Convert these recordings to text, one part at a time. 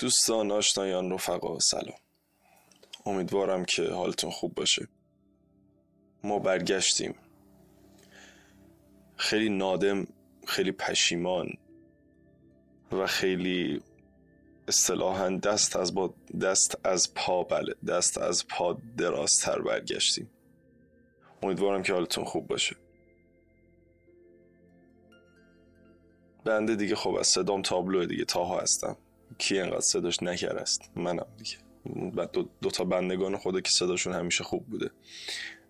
دوستان آشنایان رفقا سلام. امیدوارم که حالتون خوب باشه. ما برگشتیم. خیلی نادم خیلی پشیمان و خیلی اصطلاحا دست از با دست از پا بله دست از پا درازتر برگشتیم. امیدوارم که حالتون خوب باشه. بنده دیگه خب از صدام تابلو دیگه تاها هستم. کی انقدر صداش نکر است؟ منم دیگه. دو, دو تا بندگان خدا که صداشون همیشه خوب بوده.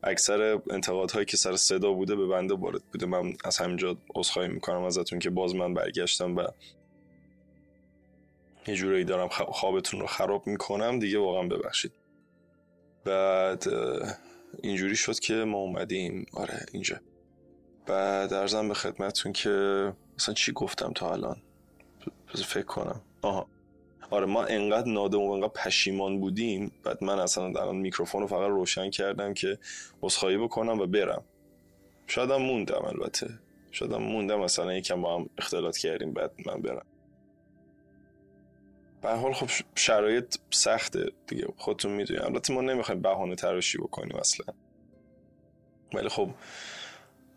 اکثر انتقادهایی که سر صدا بوده به بنده وارد بوده. من از همینجا عذرخواهی می‌کنم ازتون که باز من برگشتم و یه جورایی دارم خوابتون رو خراب می‌کنم دیگه واقعا ببخشید. بعد اینجوری شد که ما اومدیم. آره اینجا. بعد ارزم به خدمتون که مثلا چی گفتم تا الان؟ فکر کنم. آها. آره ما انقدر نادم و انقدر پشیمان بودیم بعد من اصلا الان میکروفون رو فقط روشن کردم که عذرخواهی بکنم و برم. شاید موندم البته. شاید موندم مثلا یکم با هم اختلاط کردیم بعد من برم. به حال خب شرایط سخته دیگه. خودتون می‌دونید. البته ما نمی‌خوایم بهانه تراشی بکنیم اصلا. ولی خب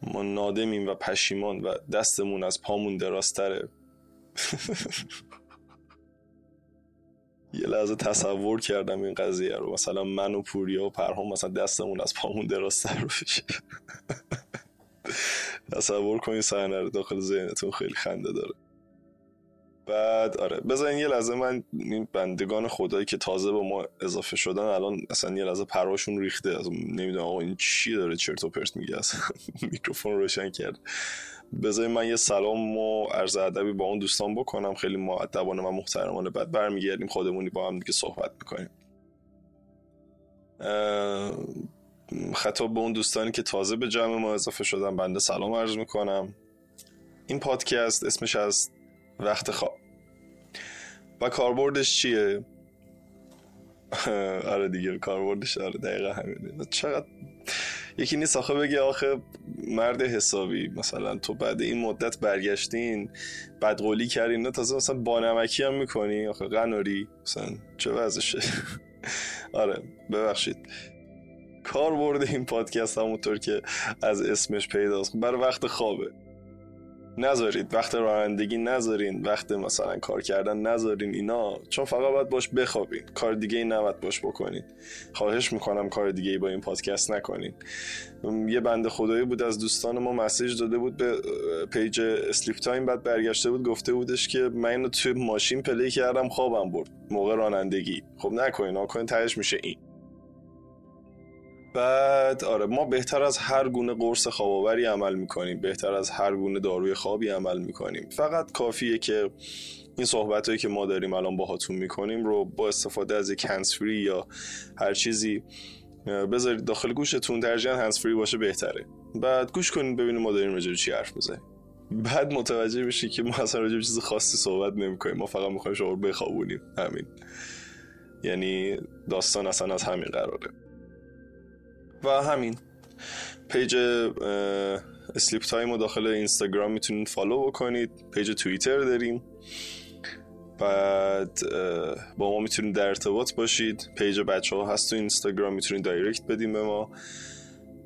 ما نادمیم و پشیمان و دستمون از پامون دراستره یه لحظه تصور کردم این قضیه رو. مثلا من و پوریا و پرهام مثلا دستمون از پامون دراستر بشه. تصور کنید صحنه رو داخل ذهنتون خیلی خنده داره. بعد آره بذارین یه لحظه من این بندگان خدایی که تازه با ما اضافه شدن الان اصلا یه لحظه پراشون ریخته. از نمی‌دونم آقا این چی داره چرت و پرت میگه؟ اصلا میکروفون روشن کرد. بذارین من یه سلام و عرض ادبی با اون دوستان بکنم. خیلی معدبانه و محترمانه بعد برمیگردیم. خودمونی با هم دیگه صحبت می‌کنیم. خطاب به اون دوستانی که تازه به جمع ما اضافه شدن بنده سلام عرض می‌کنم. این پادکست اسمش از وقت خواب و کاربردش چیه؟ آره دیگه کاربردش آره دقیقا همینه. چقدر یکی نیست آخه بگه آخه مرد حسابی مثلا تو بعد این مدت برگشتین بدقولی کردین نه تازه مثلا بانمکی هم می‌کنی؟ آخه قناری؟ مثلا چه وضعشه؟ آره ببخشید. کار برده این پادکست همونطور که از اسمش پیداست. برای وقت خوابه. نذارید. وقت رانندگی نذارین. وقت مثلا کار کردن نذارین. اینا. چون فقط باید باش بخوابین. کار دیگه ای نباید باش بکنین. خواهش می‌کنم کار دیگه ای با این پادکست نکنین. یه بنده خدایی بود از دوستان ما message داده بود به page Sleep Time بعد برگشته بود گفته بودش که من اینو توی ماشین play کردم خوابم برد. موقع رانندگی. خب نکنین. نکنین. تهش میشه این. بعد آره ما بهتر از هر گونه قرص خواب‌آوری عمل می‌کنیم. بهتر از هر گونه داروی خوابی عمل می‌کنیم. فقط کافیه که این صحبت هایی که ما داریم الان باهاتون می‌کنیم رو با استفاده از یک هنسفری یا هر چیزی بذارید داخل گوشتون. ترجیحاً هنسفری باشه بهتره. بعد گوش کنید ببینید ما داریم راجع چی حرف می‌زنیم. بعد متوجه بشی که ما اصلا راجع چیز خاصی صحبت نمی‌کنیم. ما فقط می‌خوایم شما رو بخوابونیم. همین. یعنی داستان اصلا از همین قراره. و همین. page Sleep Time رو داخل اینستاگرام می‌تونید follow بکنید. page توییتر داریم. بعد با ما می‌تونید در ارتباط باشید. page بچه ها هست تو اینستاگرام می‌تونید direct بدیم به ما.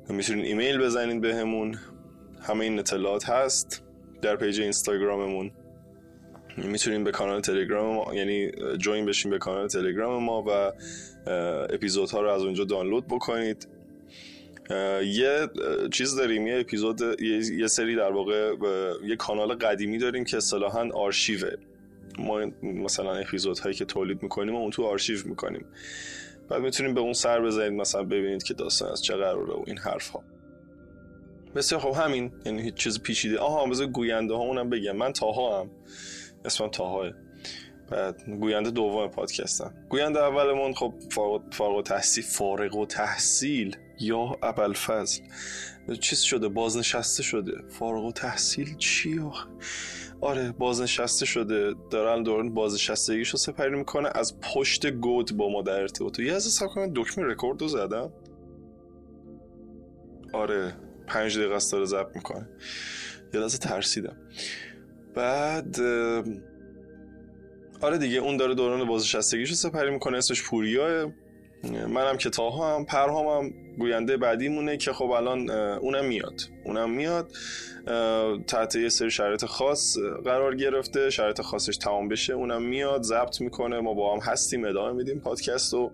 می‌تونید ایمیل بزنید بهمون. به همه این اطلاعات هست در page اینستاگراممون. می‌تونید به کانال تلگرام ما یعنی join بشین به کانال تلگرام ما و اپیزودها رو از اونجا دانلود بکنید. یه چیز داریم یه اپیزود یه سری در واقع یه کانال قدیمی داریم که اصطلاحا آرشیوه. ما مثلا اپیزود هایی که تولید می‌کنیم و اون تو آرشیو می‌کنیم. بعد می‌تونیم به اون سر بزنید مثلا ببینید که داستان از چه قراره و این حرف ها بسیار خب همین. یعنی هیچ چیز پیچیده. آها بذار گوینده ها اونم بگم. من تاها هم اسمم تاهاه. گوینده دوم پادکستم. گوینده اولمون خب فارغ و تحصیل. فارغ و تحصیل؟ یا ابوالفضل. چیز شده؟ بازنشسته شده. فارغ و تحصیل چی آره بازنشسته شده. دارن دوران بازنشستگیشو سپری می‌کنه. از پشت گود با ما در ارتباط. یه از حساب کنم دکمه رکورد رو زدم. آره پنج دقیقه است داره ضبط می‌کنه. یه لحظه ترسیدم. بعد آره دیگه اون داره دوران بازنشستگیشو سپری می‌کنه اسمش پوریا. منم که تاها هم پرهام هم گوینده بعدی مونه که خب الان اونم میاد. اونم میاد. تحت یه سری شرایط خاص قرار گرفته. شرایط خاصش تمام بشه اونم میاد ضبط می‌کنه. ما با هم هستیم ادامه میدیم پادکست و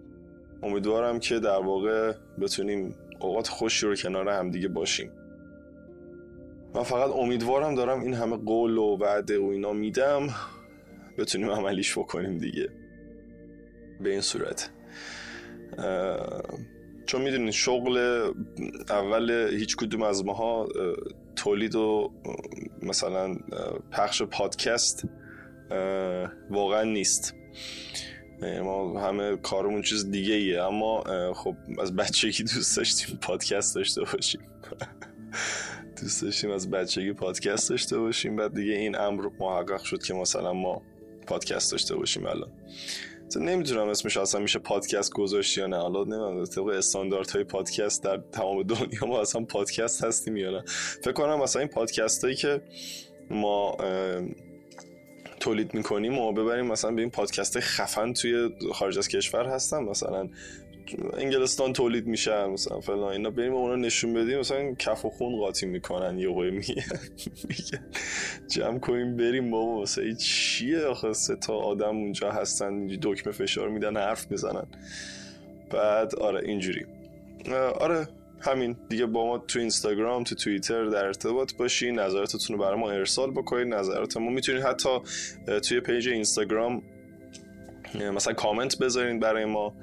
امیدوارم که در واقع بتونیم اوقات خوشی رو کنار هم دیگه باشیم. من فقط امیدوارم دارم این همه قول و وعده و اینا میدم. بتونیم عملیش بکنیم دیگه. به این صورت. چون می‌دونید شغل اول هیچ کدوم از ماها تولید و مثلا پخش پادکست واقعا نیست. ما همه کارمون چیز دیگه ایه اما خب از بچگی دوست داشتیم پادکست داشته باشیم. دوست داشتیم از بچگی پادکست داشته باشیم بعد دیگه این امر محقق شد که مثلا ما پادکست داشته باشیم الان. نمی‌دونم اسمش اصلا میشه پادکست گذاشت یا نه. حالا نمی‌دونم طبق استانداردهای پادکست در تمام دنیا ما اصلا پادکست هستیم یا نه. فکر کنم مثلا این پادکست هایی که ما تولید می‌کنیم و ببریم مثلا به این پادکست خفن توی خارج از کشور هستن. مثلا انگلستان تولید میشن مثلا فلان اینا. بریم اونا نشون بدیم مثلا کف و خون قاطی می‌کنن یه قوی جمع کنیم بریم بابا مثلا چیه آخه؟ سه تا آدم اونجا هستن دکمه فشار میدن حرف می‌زنن. بعد آره اینجوری. آره همین. دیگه با ما تو اینستاگرام تو توییتر در ارتباط باشین نظراتتون رو برای ما ارسال بکنید نظرات ما. می‌تونید حتی توی پیج اینستاگرام مثلا کامنت بذارین برای ما.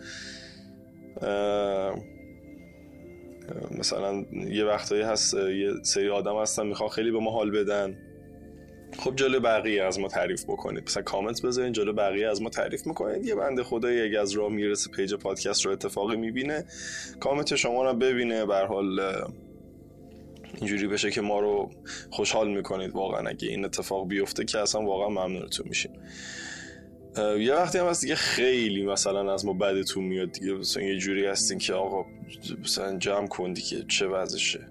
مثلا یه وقتایی هست یه سری آدم هستن می‌خوان خیلی به ما حال بدن. خب جلو بقیه از ما تعریف بکنید. مثلا کامنت بذارین جلو بقیه از ما تعریف می‌کنید. یه بنده خدایی اگه از راه می‌رسه page پادکست رو اتفاقی می‌بینه کامنت شما رو ببینه. بر حال اینجوری بشه که ما رو خوشحال می‌کنید. واقعا اگه این اتفاق بیفته که اصلا واقعا ممنونتون میشیم. یه وقتی هم هست دیگه خیلی مثلا از ما بدتون میاد دیگه. مثلا یه جوری هستین که آقا مثلا جمع کن دیگه چه وضعشه؟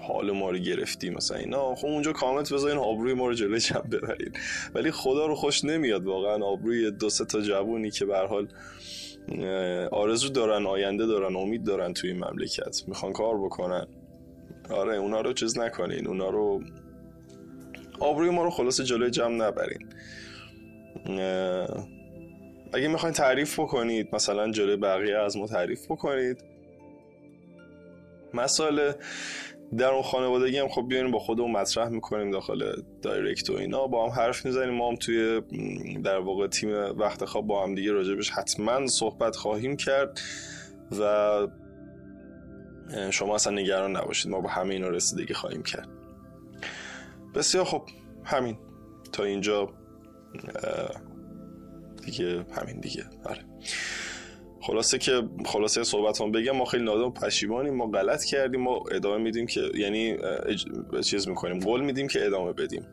حال ما رو گرفتی مثلا اینا. خب اونجا کامنت بذارین آبروی ما رو جلوی جمع ببرین. ولی خدا رو خوش نمیاد واقعا. آبروی دو سه تا جوونی که به حال آرزو دارن آینده دارن امید دارن توی این مملکت. می‌خوان کار بکنن. آره اونا رو چیز نکنین. اونا رو آبروی ما رو خلاص جلوی جمع نبرین. اگه می‌خواین تعریف بکنید مثلا جلوی بقیه از ما تعریف بکنید. مسائل در اون خانوادگی هم خب بیاین با خودمون مطرح می‌کنیم داخل دایرکت و اینا. با هم حرف می‌زنیم. ما هم توی در واقع تیم وقت خواب با هم دیگه راجبش حتما صحبت خواهیم کرد و شما اصلا نگران نباشید. ما با همه اینا رسیدگی خواهیم کرد. بسیار خب همین. تا اینجا. دیگه همین دیگه. آره. خلاصه که خلاصه صحبت هم بگم ما خیلی نادم پشیمانیم. ما غلط کردیم. ما ادامه میدیم که یعنی اج... چیز می‌کنیم قول میدیم که ادامه بدیم.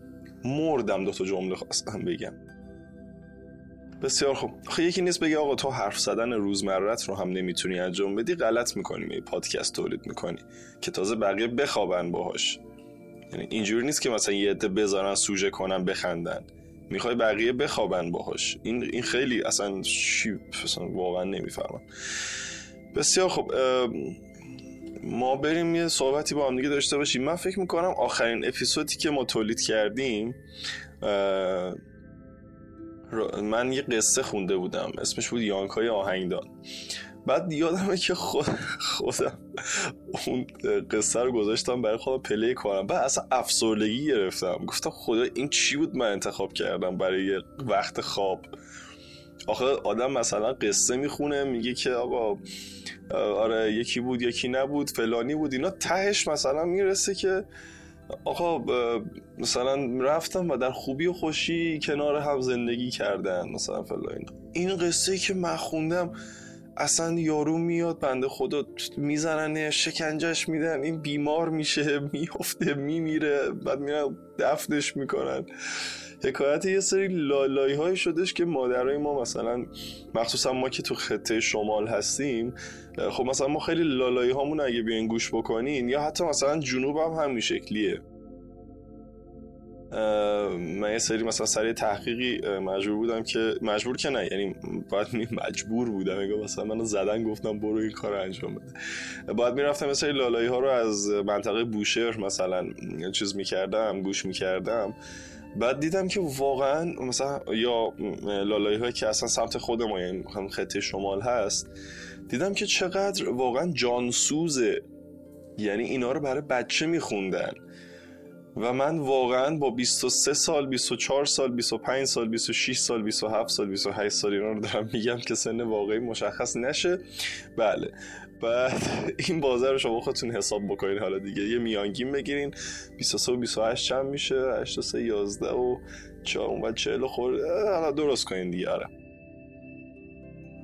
مردم دو تا جمله خواستم بگم. بسیار خوب. آخه یکی نیست بگه آقا تو حرف زدن روزمرت رو هم نمی‌تونی انجام بدی. غلط می‌کنی می پادکست تولید می‌کنی که تازه بقیه بخوابن باهاش. یعنی اینجوری نیست که مثلا یه عده بذارن سوژه کنن بخندن. می‌خوای بقیه بخوابن باهاش. این این خیلی اصلا چی اصلا واقعا نمی‌فهمم. بسیار خب ما بریم یه صحبتی با هم دیگه داشته باشیم. من فکر می‌کنم آخرین اپیزودی که ما تولید کردیم من یه قصه خونده بودم. اسمش بود یانکای آهنگدان. بعد یادمه که خود خودم اون قصه رو گذاشتم برای خودم پلی کنم بعد اصلا افسردگی گرفتم. گفتم خدا این چی بود من انتخاب کردم برای وقت خواب؟ آخه آدم مثلا قصه می‌خونه میگه که آقا آره یکی بود یکی نبود فلانی بود اینا تهش مثلا می‌رسه که آقا مثلا رفتم و در خوبی و خوشی کنار هم زندگی کردن مثلا فلان این قصه که من خوندم اصلا یارو میاد بنده خدا می‌زنن شکنجش میدن این بیمار میشه میفته میمیره بعد میرن دفنش می‌کنن. حکایت یه سری لالایی های شدش که مادرای ما مثلا مخصوصا ما که تو خطه شمال هستیم خب مثلا ما خیلی لالایی هامون اگه بیاین گوش بکنین یا حتی مثلا جنوب هم همین شکلیه. من یه سری مثلا سری تحقیقی مجبور بودم که مجبور که نه یعنی باید مجبور بودم. اگه مثلا منو زدن گفتم برو این کار انجام بده. باید می‌رفتم مثلا لالایی ها رو از منطقه بوشهر مثلا چیز می‌کردم گوش می‌کردم. بعد دیدم که واقعا مثلا یا لالایی هایی که اصلا سمت خود ما یعنی خطه شمال هست دیدم که چقدر واقعا جانسوزه. یعنی اینا رو برای بچه میخوندن. و من واقعا با 23 سال 24 سال 25 سال 26 سال 27 سال 28 سال اینا رو دارم میگم که سن واقعی مشخص نشه. بله. بعد این بازه رو شما خودتون حساب بکنین. حالا دیگه یه میانگین بگیرین. 23 و 28 چند میشه؟ 83 11 و 4 و 40 خورده. حالا درست کنین دیگه. آره.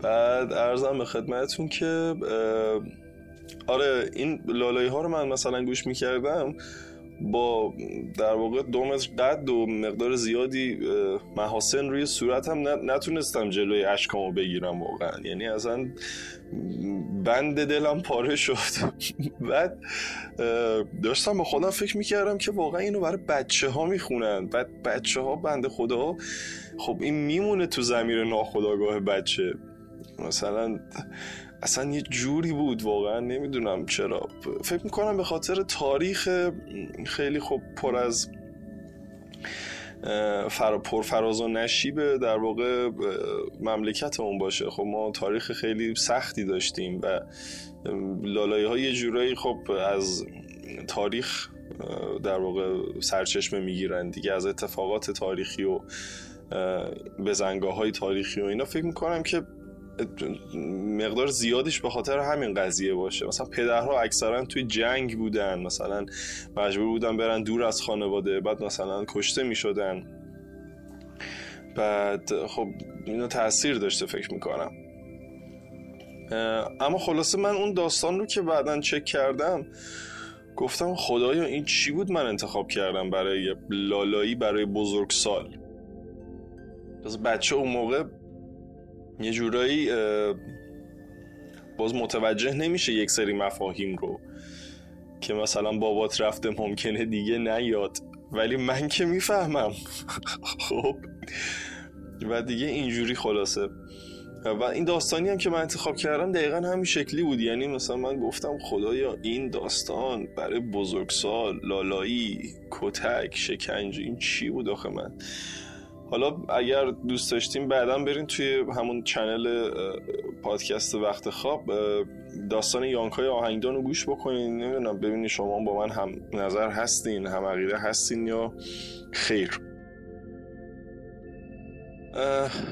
بعد ارزم به خدمتتون که آره این لالایی ها رو من مثلا گوش می‌کردم با در واقع دو متر قد و مقدار زیادی محاسن روی صورتم نتونستم جلوی اشکامو بگیرم واقعا. یعنی اصلا بند دلم پاره شد. بعد داشتم با خودم فکر می‌کردم که واقعا اینو برای بچه ها می‌خونن. بعد بچه ها بند خدا خب این میمونه تو زمیر ناخداگاه بچه. مثلا اصلا یه جوری بود واقعا نمی‌دونم چرا. فکر می‌کنم به خاطر تاریخ خیلی خوب پر از فر پر فراز و نشیب در واقع مملکتمون باشه. خب ما تاریخ خیلی سختی داشتیم و لالایی ها یه جورایی خب از تاریخ در واقع سرچشمه می‌گیرن دیگه. از اتفاقات تاریخی و بزنگاه های تاریخی و اینا فکر می‌کنم که مقدار زیادیش به خاطر همین قضیه باشه. مثلا پدرها اکثرا توی جنگ بودن. مثلا مجبور بودن برن دور از خانواده. بعد مثلا کشته می شدن بعد خب اینو تاثیر داشته فکر می‌کنم. اما خلاصه من اون داستان رو که بعدا چک کردم گفتم خدایا این چی بود من انتخاب کردم برای لالایی برای بزرگسال بچه اون موقع یه جورایی باز متوجه نمیشه یک سری مفاهیم رو که مثلا بابات رفته ممکنه دیگه نیاد. ولی من که می‌فهمم. خب. و دیگه اینجوری خلاصه. و این داستانی هم که من انتخاب کردم دقیقا همین شکلی بود. یعنی مثلا من گفتم خدایا این داستان برای بزرگسال لالایی کتک شکنجه این چی بود آخه من؟ حالا اگر دوست داشتیم بعدا برین توی همون چنل پادکست وقت خواب داستان یانکای آهنگدان رو گوش بکنین. نمی‌دونم ببینید شما با من هم نظر هستین هم عقیده هستین یا خیر.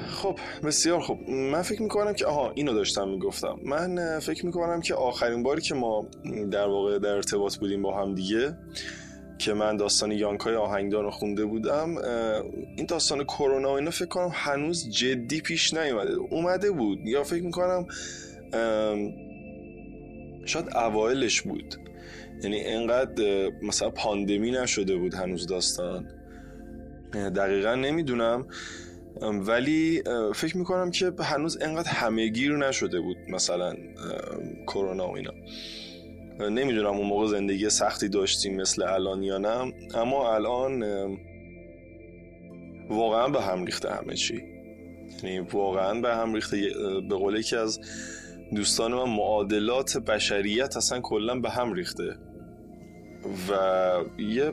خب بسیار خب من فکر می‌کنم که آها اینو داشتم می‌گفتم. من فکر می‌کنم که آخرین باری که ما در واقع در ارتباط بودیم با هم دیگه که من داستان یانکای آهنگدان رو خونده بودم این داستان کرونا و اینا فکر کنم هنوز جدی پیش نیومده. اومده بود. یا فکر می‌کنم شاید اوایلش بود. یعنی انقدر مثلا پاندمی نشده بود هنوز داستان. دقیقا نمی‌دونم. ولی فکر می‌کنم که هنوز انقدر همهگیر نشده بود مثلا کرونا و اینا. نمی‌دونم اون موقع زندگی سختی داشتیم مثل الان یا نه اما الان واقعا به هم ریخته همه چی. یعنی واقعا به هم ریخته. به قول یکی از دوستان من معادلات بشریت اصلا کلا به هم ریخته. و یه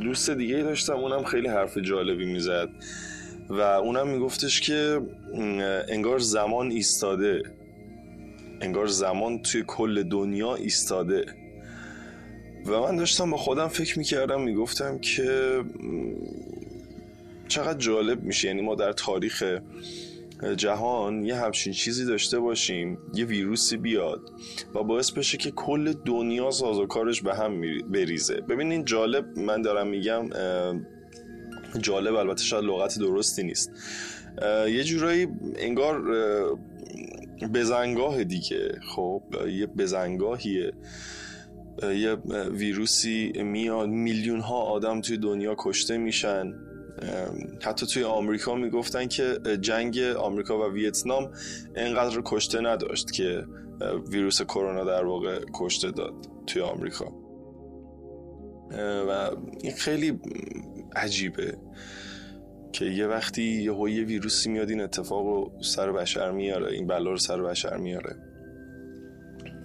دوست دیگه داشتم اونم خیلی حرف جالبی می‌زد. و اونم میگفتش که انگار زمان ایستاده. انگار زمان توی کل دنیا ایستاده. و من داشتم با خودم فکر می‌کردم می‌گفتم که چقدر جالب میشه. یعنی ما در تاریخ جهان یه همچین چیزی داشته باشیم یه ویروسی بیاد و باعث بشه که کل دنیا سازوکارش به هم بریزه. ببینین جالب من دارم میگم جالب البته شاید لغت درستی نیست. یه جورایی انگار بزنگاه دیگه. خب یه بزنگاهیه. یه ویروسی میاد. میلیون ها آدم توی دنیا کشته میشن. حتی توی آمریکا می‌گفتن که جنگ آمریکا و ویتنام انقدر کشته نداشت که ویروس کرونا در واقع کشته داد توی آمریکا. و این خیلی عجیبه. که یه وقتی یه یه ویروسی میاد این اتفاق رو سر بشر میاره این بلا رو سر بشر میاره.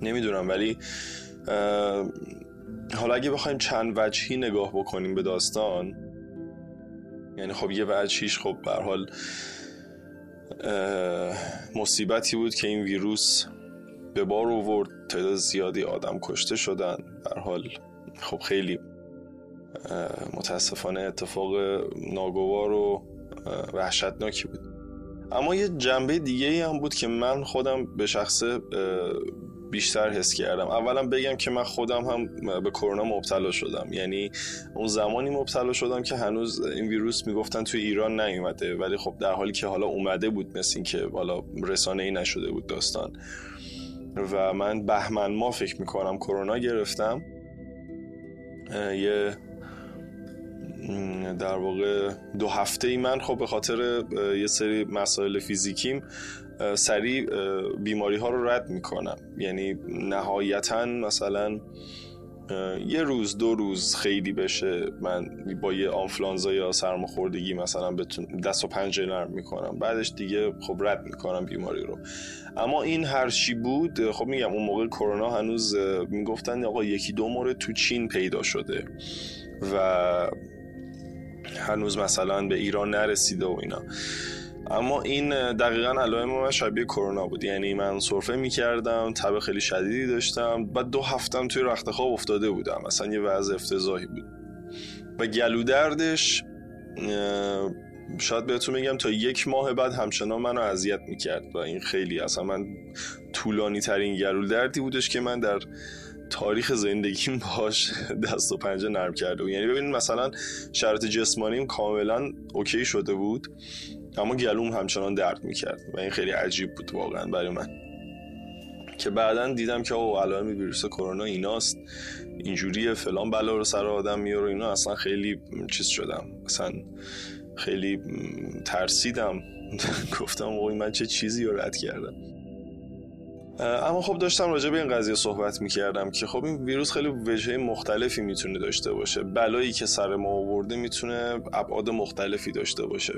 نمی‌دونم ولی حالا اگه بخوایم چند وجهی نگاه بکنیم به داستان یعنی خب یه وجهیش خب به حال مصیبتی بود که این ویروس به بار آورد تعداد زیادی آدم کشته شدن. در حال خب خیلی متاسفانه اتفاق ناگوار و وحشتناکی بود. اما یه جنبه دیگه ای هم بود که من خودم به شخص بیشتر حس کردم. اولا بگم که من خودم هم به کرونا مبتلا شدم. یعنی اون زمانی مبتلا شدم که هنوز این ویروس می‌گفتن توی ایران نیومده. ولی خب در حالی که حالا اومده بود مثل این که حالا رسانه ای نشده بود داستان. و من بهمن ما فکر می‌کنم کرونا گرفتم. یه در واقع دو هفته ای من خب به خاطر یه سری مسائل فیزیکیم سریع بیماری ها رو رد می‌کنم. یعنی نهایتا مثلا یه روز دو روز خیلی بشه. من با یه آنفلانزا یا سرماخوردگی مثلا دست و پنجه نرم می‌کنم. بعدش دیگه خب رد می‌کنم بیماری رو. اما این هر چی بود خب میگم اون موقع کرونا هنوز می‌گفتن آقا یکی دو مورد تو چین پیدا شده. و هنوز مثلا به ایران نرسیده و اینا. اما این دقیقا علائم من شبیه کرونا بود. یعنی من سرفه می‌کردم تب خیلی شدیدی داشتم. بعد دو هفتم توی رخت خواب افتاده بودم. مثلا یه وضع افتضاحی بود. و گلو دردش شاید بهتون میگم تا یک ماه بعد همچنان منو اذیت می‌کرد. و این خیلی اصلا من طولانی ترین گلو دردی بودش که من در تاریخ زندگیم باش دست و پنجه نرم کرده بود. یعنی ببینید مثلا شرط جسمانیم کاملا اوکی شده بود اما گلوم همچنان درد می‌کرد و این خیلی عجیب بود واقعا برای من. که بعدا دیدم که او علائم ویروس کرونا ایناست اینجوریه فلان بلا رو سر آدم میاره اینا اصلا خیلی چیز شدم. اصلا خیلی ترسیدم. گفتم اوی من چه چیزی رو رد کردم؟ اما خب داشتم راجع به این قضیه صحبت می‌کردم که خب این ویروس خیلی وجهه مختلفی می‌تونه داشته باشه. بلایی که سر ما آورده می‌تونه ابعاد مختلفی داشته باشه.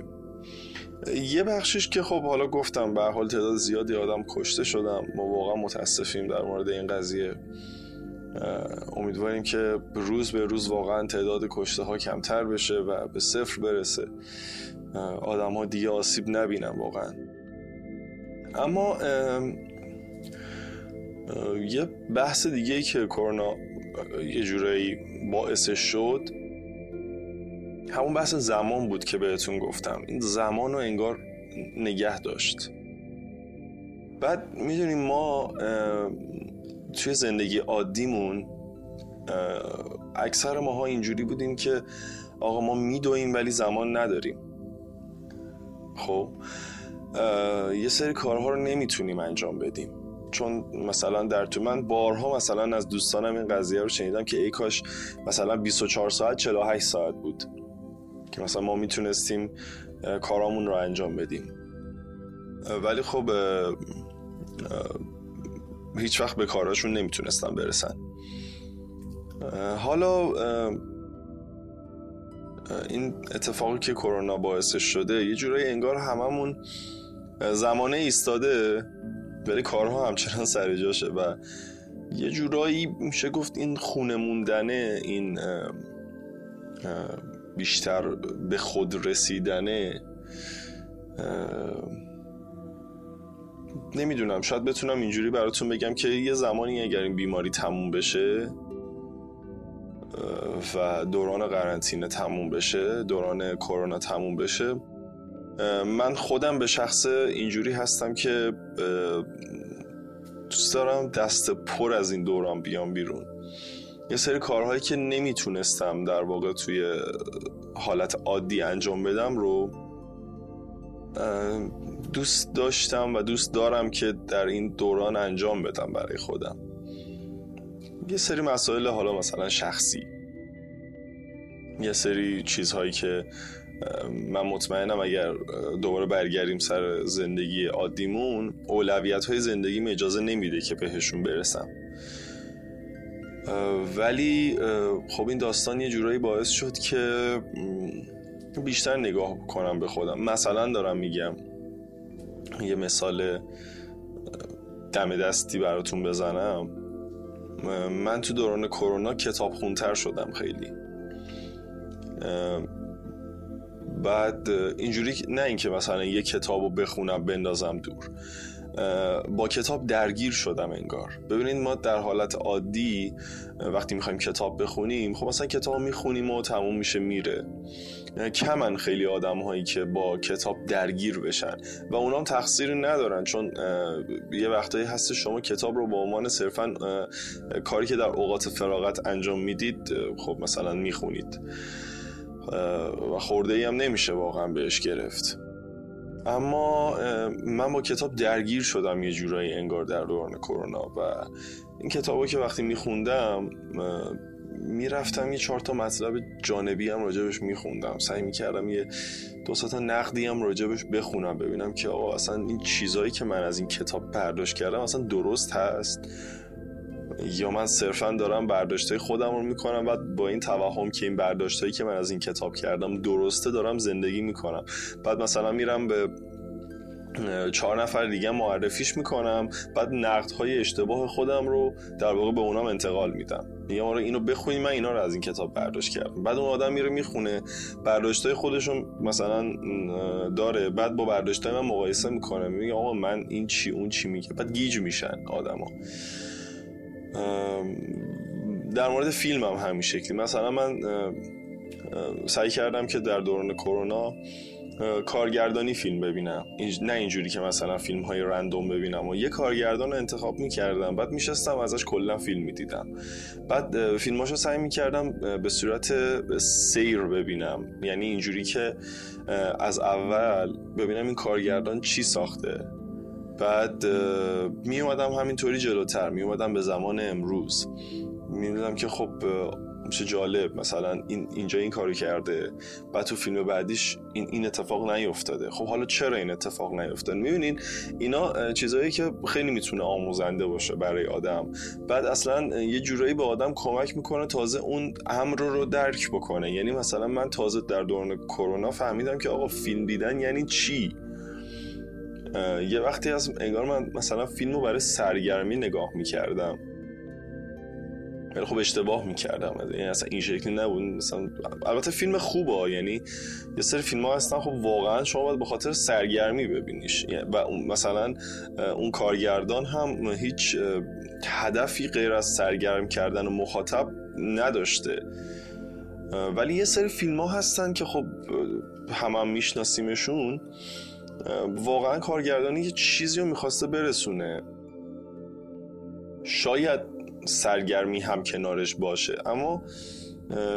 یه بخشش که خب حالا گفتم به حال تعداد زیادی آدم کشته شدم. ما واقعا متاسفیم در مورد این قضیه. امیدواریم که روز به روز واقعا تعداد کشته ها کمتر بشه و به صفر برسه. آدم ها دیگه آسیب نبینن واقعا. اما یه بحث دیگه ای که کرونا یه جورایی باعث شد همون بحث زمان بود که بهتون گفتم. این زمان رو انگار نگه داشت. بعد می‌دونیم ما توی زندگی عادیمون اکثر ماها اینجوری بودیم که آقا ما میدویم ولی زمان نداریم. خب یه سری کارها رو نمی‌تونیم انجام بدیم. چون مثلا در تو من بارها مثلا از دوستانم این قضیه رو شنیدم که ای کاش مثلا 24 ساعت 48 ساعت بود که مثلا ما می‌تونستیم کارامون رو انجام بدیم. ولی خب هیچ وقت به کاراشون نمی‌تونستن برسن. حالا این اتفاقی که کرونا باعثش شده یه جورایی انگار هممون زمانه ایستاده. ولی کارها همچنان سر جاشه و یه جورایی میشه گفت این خونه موندنه این بیشتر به خود رسیدنه نمی‌دونم شاید بتونم اینجوری براتون بگم که یه زمانی اگر این بیماری تموم بشه و دوران قرنطینه تموم بشه دوران کرونا تموم بشه من خودم به شخص اینجوری هستم که دوست دارم دست پر از این دوران بیام بیرون. یه سری کارهایی که نمی‌تونستم در واقع توی حالت عادی انجام بدم رو دوست داشتم و دوست دارم که در این دوران انجام بدم برای خودم. یه سری مسائل حالا مثلا شخصی. یه سری چیزهایی که من مطمئنم اگر دوباره برگردیم سر زندگی عادیمون اولویت های زندگیم اجازه نمیده که بهشون برسم. ولی خب این داستان یه جورایی باعث شد که بیشتر نگاه کنم به خودم. مثلا دارم میگم یه مثال دم دستی براتون بزنم. من تو دوران کرونا کتاب خونتر شدم خیلی. بعد اینجوری نه اینکه مثلا یه کتاب رو بخونم بندازم دور. با کتاب درگیر شدم انگار. ببینید ما در حالت عادی وقتی می‌خوایم کتاب بخونیم خب مثلا کتاب می‌خونیم و تموم میشه میره. کمن خیلی آدم هایی که با کتاب درگیر بشن. و اونام تقصیری ندارن چون یه وقتایی هست شما کتاب رو با عنوان صرفا کاری که در اوقات فراغت انجام می‌دید خب مثلا می‌خونید. و خورده ای هم نمیشه واقعا بهش گرفت. اما من با کتاب درگیر شدم یه جورایی انگار در دوران کرونا و این کتابو که وقتی میخوندم می‌رفتم یه چهار تا مطلب جانبی هم راجبش میخوندم. سعی می‌کردم یه دو تا نقدی هم راجبش بخونم ببینم که آقا اصلا این چیزایی که من از این کتاب برداشت کردم اصلا درست هست؟ یا من صرفا دارم برداشته خودم رو می‌کنم بعد با این توهم که این برداشتهایی که من از این کتاب کردم درسته دارم زندگی می‌کنم. بعد مثلا میرم به چهار نفر دیگه معرفیش می‌کنم. بعد های اشتباه خودم رو در واقع به اونام انتقال میدم. میگم آره اینو بخونی من اینا رو از این کتاب برداشت کردم. بعد اون آدم میره می‌خونه برداشتای خودشون مثلا داره. بعد با برداشتای من مقایسه می‌کنه. میگه آقا من این چی اون چی میگه. بعد گیج میشن آدما. در مورد فیلم هم همین شکلی. مثلا من سعی کردم که در دوران کرونا کارگردانی فیلم ببینم. نه اینجوری که مثلا فیلم های رندوم ببینم. و یه کارگردان رو انتخاب می‌کردم. بعد میشستم ازش کلا فیلم می‌دیدم. بعد فیلماشو سعی می‌کردم به صورت سیر ببینم. یعنی اینجوری که از اول ببینم این کارگردان چی ساخته. بعد می اومدم همینطوری جلوتر می اومدم به زمان امروز. می که خب چه جالب مثلا این اینجا این کارو کرده بعد تو فیلم بعدیش این این اتفاق نیفتاده. خب حالا چرا این اتفاق نیفتاده می‌بینین اینا چیزهایی که خیلی می‌تونه آموزنده باشه برای آدم. بعد اصلا یه جورایی به آدم کمک می‌کنه تازه اون امر رو درک بکنه. یعنی مثلا من تازه در دوران کرونا فهمیدم که آقا فیلم دیدن یعنی چی؟ یه وقتی از انگار من مثلا فیلم رو برای سرگرمی نگاه می‌کردم. ولی خب اشتباه می‌کردم. یعنی اصلا این شکلی نبود. مثلا البته فیلم خوبه یعنی یه سری فیلم ها هستن. خب واقعا شما باید به خاطر سرگرمی ببینیش. و مثلا اون کارگردان هم هیچ هدفی غیر از سرگرم کردن و مخاطب نداشته. ولی یه سری فیلم ها هستن که خب هم هم میشناسیمشون. واقعا کارگردانی یه چیزی رو می‌خواسته برسونه. شاید سرگرمی هم کنارش باشه اما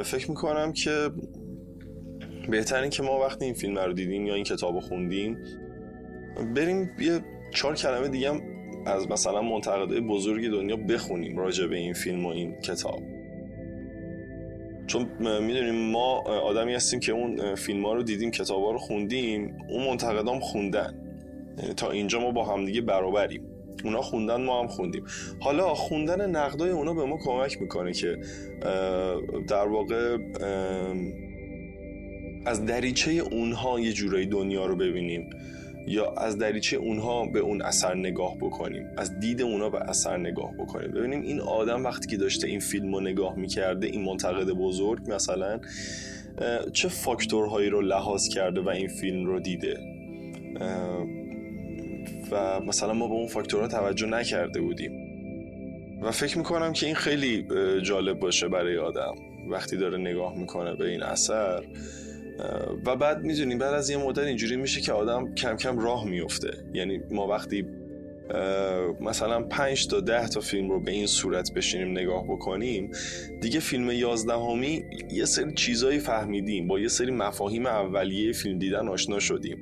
فکر می‌کنم که بهترین که ما وقتی این فیلم رو دیدیم یا این کتاب رو خوندیم بریم یه چهار کلمه دیگه از مثلا منتقدای بزرگ دنیا بخونیم راجع به این فیلم و این کتاب. چون می‌دونیم ما آدمی هستیم که اون فیلم ها رو دیدیم کتاب ها رو خوندیم اون منتقدام خوندن. تا اینجا ما با همدیگه برابریم. اونا خوندن ما هم خوندیم. حالا خوندن نقدای اونا به ما کمک می‌کنه که در واقع از دریچه اونها یه جورایی دنیا رو ببینیم. یا از دریچه اونها به اون اثر نگاه بکنیم از دید اونها به اثر نگاه بکنیم. ببینیم این آدم وقتی که داشته این فیلم رو نگاه می‌کرده این منتقد بزرگ مثلا چه فاکتورهایی رو لحاظ کرده و این فیلم رو دیده؟ و مثلا ما به اون فاکتورها توجه نکرده بودیم. و فکر می‌کنم که این خیلی جالب باشه برای آدم. وقتی داره نگاه می‌کنه به این اثر و بعد می‌دونیم بعد از یه مدت اینجوری میشه که آدم کم کم راه میفته یعنی ما وقتی مثلا پنج تا ده تا فیلم رو به این صورت بشینیم نگاه بکنیم دیگه فیلم یازدهمی یه سری چیزایی فهمیدیم با یه سری مفاهیم اولیه فیلم دیدن آشنا شدیم.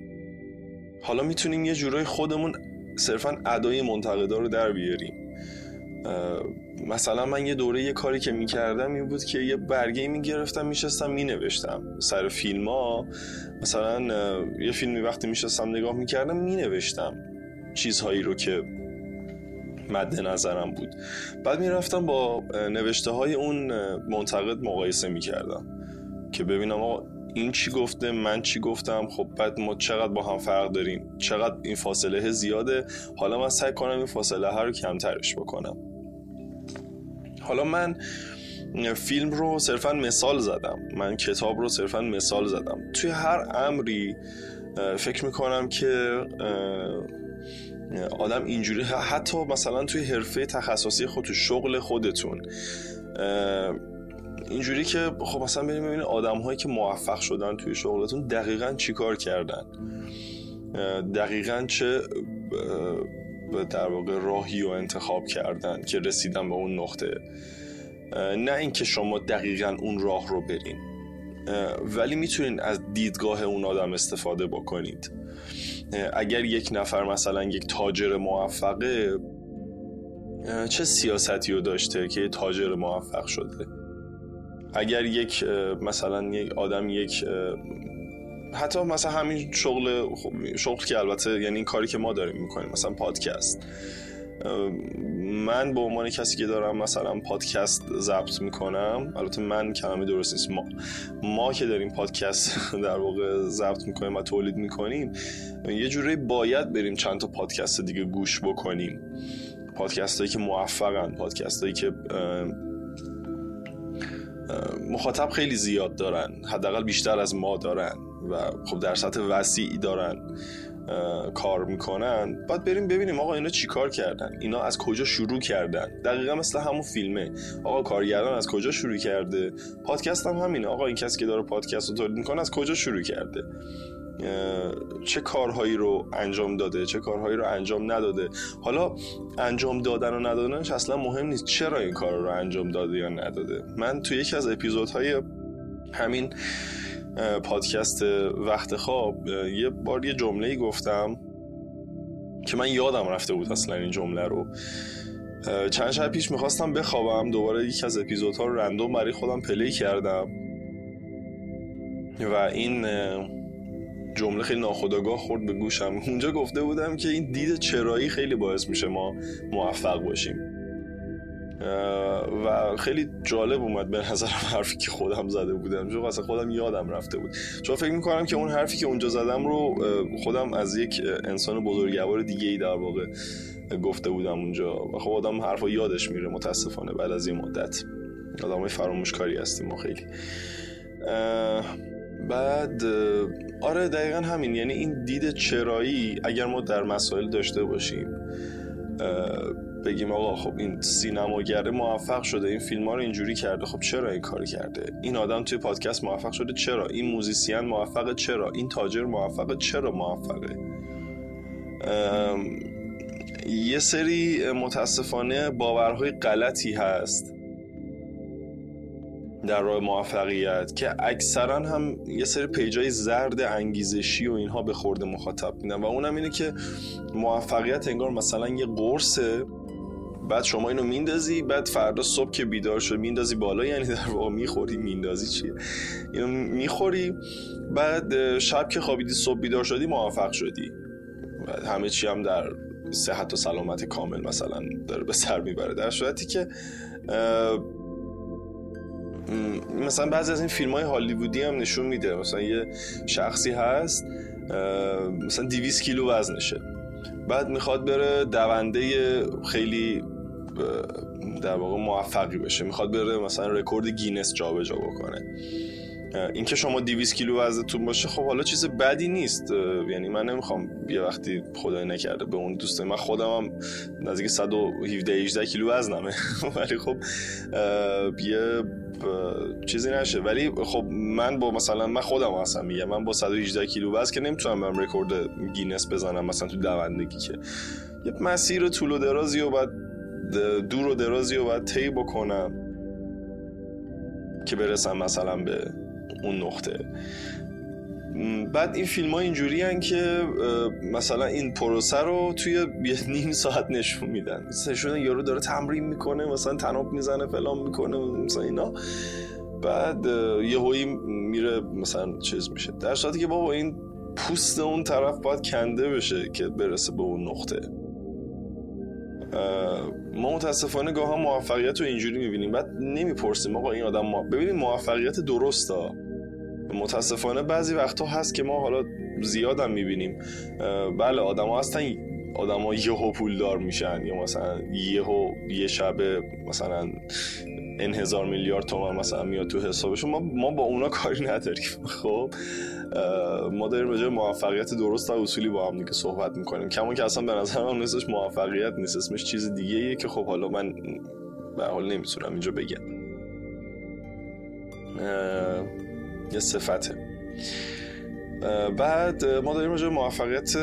حالا می‌تونیم یه جورای خودمون صرفا ادای منتقدا رو در بیاریم. مثلا من یه دوره یه کاری که می‌کردم این بود که یه برگه می‌گرفتم میشستم مینوشتم سر فیلم ها مثلا یه فیلمی وقتی میشستم نگاه می‌کردم مینوشتم چیزهایی رو که مد نظرم بود. بعد می‌رفتم با نوشته های اون منتقد مقایسه می‌کردم که ببینم آقا این چی گفته من چی گفتم خب بعد ما چقدر با هم فرق داریم؟ چقدر این فاصله زیاده؟ حالا من سعی کنم این فاصله ها رو کمترش بکنم. حالا من فیلم رو صرفا مثال زدم. من کتاب رو صرفا مثال زدم. توی هر امری فکر می‌کنم که آدم اینجوری حتی مثلا توی حرفه تخصصی خود تو شغل خودتون اینجوری که خب مثلا بریم ببینید آدم هایی که موفق شدن توی شغلتون دقیقا چیکار کردن؟ دقیقا چه در واقع راهی و انتخاب کردن که رسیدن به اون نقطه. نه اینکه شما دقیقا اون راه رو برین. ولی می‌تونین از دیدگاه اون آدم استفاده بکنید. اگر یک نفر مثلا یک تاجر موفقه چه سیاستی رو داشته که تاجر موفق شده؟ اگر یک مثلا یک آدم یک حتی مثلا همین شغل شغل که البته یعنی این کاری که ما داریم می‌کنیم مثلا پادکست. من به عنوان کسی که دارم مثلا پادکست ضبط می‌کنم البته من کلمه درست نیست. ما ما که داریم پادکست در واقع ضبط می‌کنیم و تولید می‌کنیم یه جوری باید بریم چند تا پادکست دیگه گوش بکنیم. پادکست هایی که موفقن پادکست هایی که مخاطب خیلی زیاد دارن حداقل بیشتر از ما دارن. و خب در سطح وسیعی دارن کار می‌کنن. باید بریم ببینیم آقا اینا چی کار کردن؟ اینا از کجا شروع کردن؟ دقیقا مثل همون فیلمه. آقا کارگردان از کجا شروع کرده؟ پادکست هم همینه. آقا این کسی که داره پادکست رو تولید می‌کنه از کجا شروع کرده؟ چه کارهایی رو انجام داده؟ چه کارهایی رو انجام نداده؟ حالا انجام دادن و ندادنش اصلا مهم نیست چرا این کار رو انجام داده یا نداده. من تو یکی از اپیزودهای همین پادکست وقت خواب یه بار یه جمله گفتم که من یادم رفته بود اصلا این جمله رو. چند شب پیش می‌خواستم بخوابم دوباره یکی از اپیزودها رو رندوم برای خودم پلی کردم. و این جمله خیلی ناخداگاه خورد به گوشم. اونجا گفته بودم که این دید چرایی خیلی باعث میشه ما موفق باشیم. و خیلی جالب اومد به نظرم حرفی که خودم زده بودم. چون اصلا خودم یادم رفته بود. چون فکر می‌کنم که اون حرفی که اونجا زدم رو خودم از یک انسان بزرگوار دیگه ای در واقع گفته بودم اونجا. و خب آدم حرفا یادش میره متاسفانه بعد از این مدت. آدم های فراموشکاری هستیم ما خیلی. بعد آره دقیقا همین. یعنی این دید چرایی اگر ما در مسائل داشته باشیم بگیم آقا خب این سینماگر موفق شده این فیلم ها رو اینجوری کرده خب چرا این کار کرده؟ این آدم توی پادکست موفق شده چرا؟ این موزیسین موفقه چرا؟ این تاجر موفقه چرا موفقه؟ یه سری متاسفانه باورهای غلطی هست در راه موفقیت که اکثرا هم یه سری پیجای زرد انگیزشی و اینها به خورده مخاطب میدن. و اونم اینه که موفقیت انگار مثلا یه قرصه. بعد شما اینو میندازی بعد فردا صبح که بیدار شد میندازی بالا یعنی در واقع می‌خوری میندازی چیه اینو می‌خوری بعد شب که خوابیدی صبح بیدار شدی موفق شدی. بعد همه چی هم در صحت و سلامت کامل مثلا داره به سر می‌بره. در صورتی که مثلا بعضی از این فیلم های هالیوودی هم نشون میده. مثلا یه شخصی هست مثلا 200 کیلو وزنشه. بعد می‌خواد بره دونده خیلی در واقع موفقی بشه. می‌خواد بره مثلا رکورد گینس جابجا بکنه. اینکه شما 200 کیلو وزنتون باشه خب حالا چیز بدی نیست. یعنی من نمی‌خوام یه وقتی خدای نکرده به اون دوست. من خودم هم نزدیک 117 18 کیلو وزنمه. ولی خب یه چیزی نشه. ولی خب من با مثلا من خودم اصلا میگم. من با 118 کیلو وزن که نمی‌تونم برم رکورد گینس بزنم مثلا تو دوندگی که. یه مسیر طول و درازی و بعد دور و درازی و بعد طی بکنم که برسم مثلا به اون نقطه. بعد این فیلم ها اینجوری که مثلا این پروسه رو توی یه نیم ساعت نشون میدن. نشون یارو داره تمرین می‌کنه مثلا تناب می‌زنه فلان می‌کنه مثلا اینا. بعد یه هایی میره مثلا چیز میشه. در صورتی که بابا این پوست اون طرف باید کنده بشه که برسه به اون نقطه. ما متاسفانه گاه ها موفقیت رو اینجوری می‌بینیم. بعد نمی‌پرسیم آقا این آدم ما ببینیم موفقیت درست ها متاسفانه بعضی وقتها هست که ما حالا زیادم می‌بینیم. بله آدم ها هستن آدم ها یهو پولدار میشن یا مثلا یهو یه شب مثلا این هزار میلیارد تومن مثلا میاد تو حسابشون ما, ما با اونا کاری نداریم. خب ما داریم راجع موفقیت درست و اصولی با هم دیگه صحبت می‌کنیم. کما که اصلا به نظر من نیستش موفقیت نیست. اسمش چیز دیگه ایه که خب حالا من به حال نمی‌تونم اینجا بگم. یه صفته. بعد ما داریم راجع موفقیت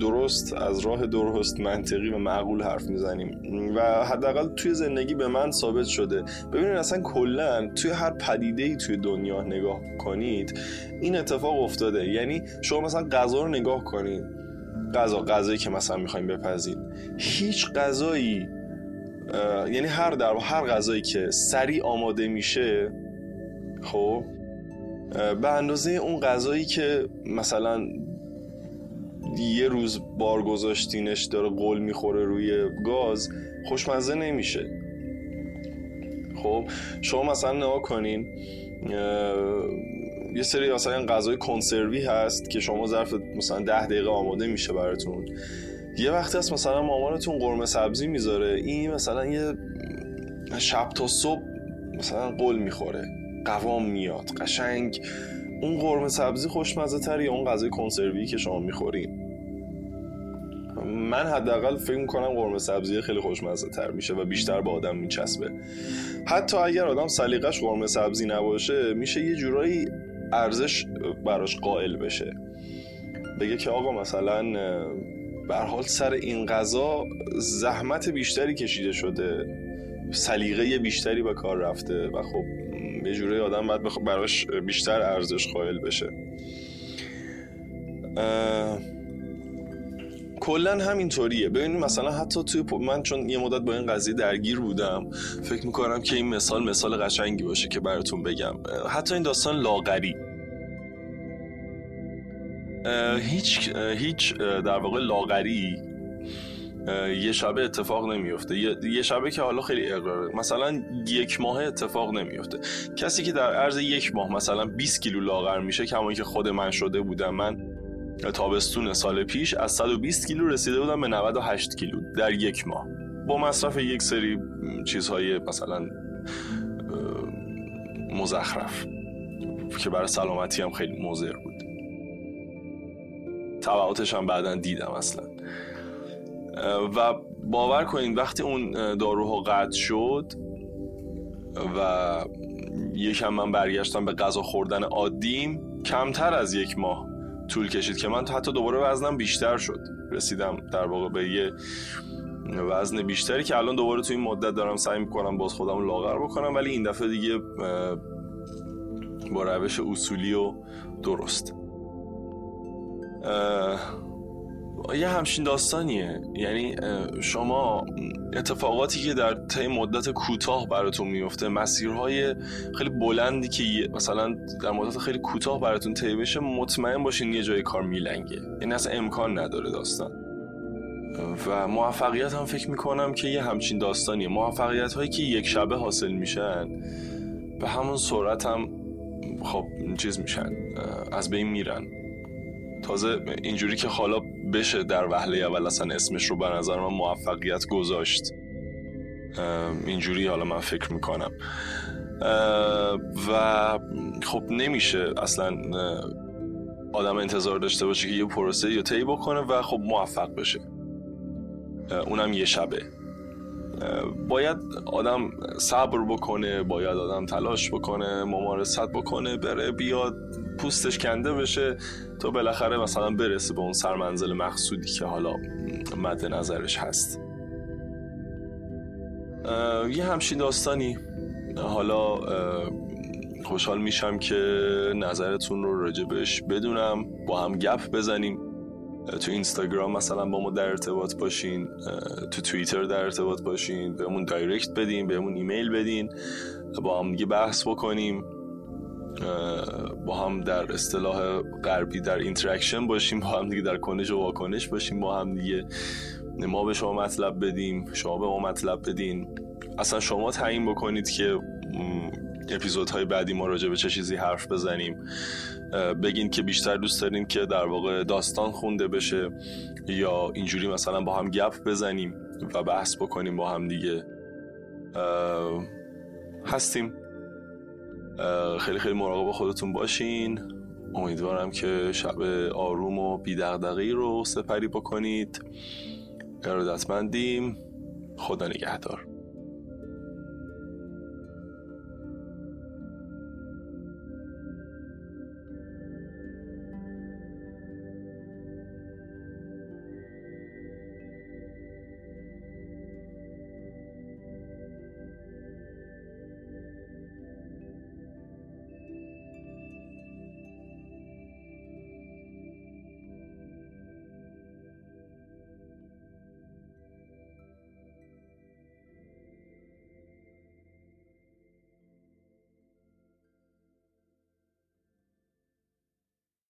درست از راه درست منطقی و معقول حرف می‌زنیم. و حداقل توی زندگی به من ثابت شده. ببینید اصلا کلا توی هر پدیده ای توی دنیا نگاه کنید این اتفاق افتاده. یعنی شما مثلا غذا رو نگاه کنید. غذا غذایی که مثلا می‌خوایم بپزید. هیچ غذایی یعنی هر در هر غذایی که سریع آماده میشه خب به اندازه اون غذایی که مثلا یه روز بار گذاشتینش داره قول می‌خوره روی گاز خوشمزه نمیشه. خب شما مثلا نگاه کنین یه سری مثلا غذای کنسروی هست که شما ظرف مثلا ده دقیقه آماده میشه براتون. یه وقتی هست مثلا مامانتون قرمه سبزی می‌ذاره این مثلا یه شب تا صبح مثلا قول می‌خوره قوام میاد قشنگ اون قرمه سبزی خوشمزه تر یا اون غذای کنسروی که شما می‌خورین. من حداقل فکر می‌کنم قرمه سبزی خیلی خوشمزه تر میشه و بیشتر به آدم میچسبه. حتی اگر آدم سلیقش قرمه سبزی نباشه میشه یه جورایی ارزش براش قائل بشه. بگه که آقا مثلا به حال سر این غذا زحمت بیشتری کشیده شده. سلیقه بیشتری به کار رفته و خب یه جوری آدم باید براش بیشتر ارزش قائل بشه. کلا همینطوریه. ببینید مثلا حتی توی من چون یه مدت با این قضیه درگیر بودم فکر می‌کنم که این مثال مثال قشنگی باشه که براتون بگم. حتی این داستان لاغری. هیچ هیچ در واقع لاغری یه شبه اتفاق نمیفته یه شبه که حالا خیلی اقراره مثلا یک ماه اتفاق نمیفته کسی که در عرض یک ماه مثلا 20 کیلو لاغر میشه کما که خود من شده بودم من تابستون سال پیش از 120 کیلو رسیده بودم به 98 کیلو در یک ماه. با مصرف یک سری چیزهای مثلا مزخرف که برای سلامتی هم خیلی مضر بود. تبعاتش هم بعدا دیدم اصلا. و باور کنید وقتی اون داروها قطع شد و یکم من برگشتم به غذا خوردن عادیم کمتر از یک ماه طول کشید که من حتی دوباره وزنم بیشتر شد. رسیدم در واقع به یه وزن بیشتری که الان دوباره تو این مدت دارم سعی می‌کنم باز خودم لاغر بکنم ولی این دفعه دیگه با روش اصولی و درست. یه همچین داستانیه. یعنی شما اتفاقاتی که در طی مدت کوتاه براتون میفته مسیرهای خیلی بلندی که مثلا در مدت خیلی کوتاه براتون طی بشه مطمئن باشین یه جای کار میلنگه. یعنی اصلا امکان نداره داستان. و موفقیت هم فکر می‌کنم که یه همچین داستانیه. موفقیت هایی که یک شبه حاصل میشن به همون سرعت هم خب چیز میشن از بین میرن. تازه اینجوری که حالا بشه در وهله اول اصلا اسمش رو به نظر من موفقیت گذاشت. اینجوری حالا من فکر می‌کنم. و خب نمیشه اصلا آدم انتظار داشته باشه که یه پروسه یا طی بکنه و خب موفق بشه. اونم یه شبه. باید آدم صبر بکنه باید آدم تلاش بکنه ممارست بکنه بره بیاد. پوستش کنده بشه تا بالاخره مثلا برسه به اون سرمنزل مقصودی که حالا مد نظرش هست. یه همچین داستانی. حالا خوشحال میشم که نظرتون رو راجبش بدونم. با هم گپ بزنیم. تو اینستاگرام مثلا با ما در ارتباط باشین. تو توییتر در ارتباط باشین. بهمون direct بدین بهمون ایمیل بدین. با هم دیگه بحث بکنیم. با هم در اصطلاح غربی در interaction باشیم با هم دیگه در کنش و واکنش باشیم با هم دیگه ما به شما مطلب بدیم شما به ما مطلب بدین. اصلا شما تعیین بکنید که اپیزودهای بعدی ما راجع به چه چیزی حرف بزنیم. بگین که بیشتر دوست دارین که در واقع داستان خونده بشه یا اینجوری مثلا با هم گپ بزنیم و بحث بکنیم با هم دیگه. هستیم. خیلی خیلی مراقب خودتون باشین. امیدوارم که شب آروم و بیدغدغه‌ای رو سپری بکنید. ارادتمندیم خدا نگهدار.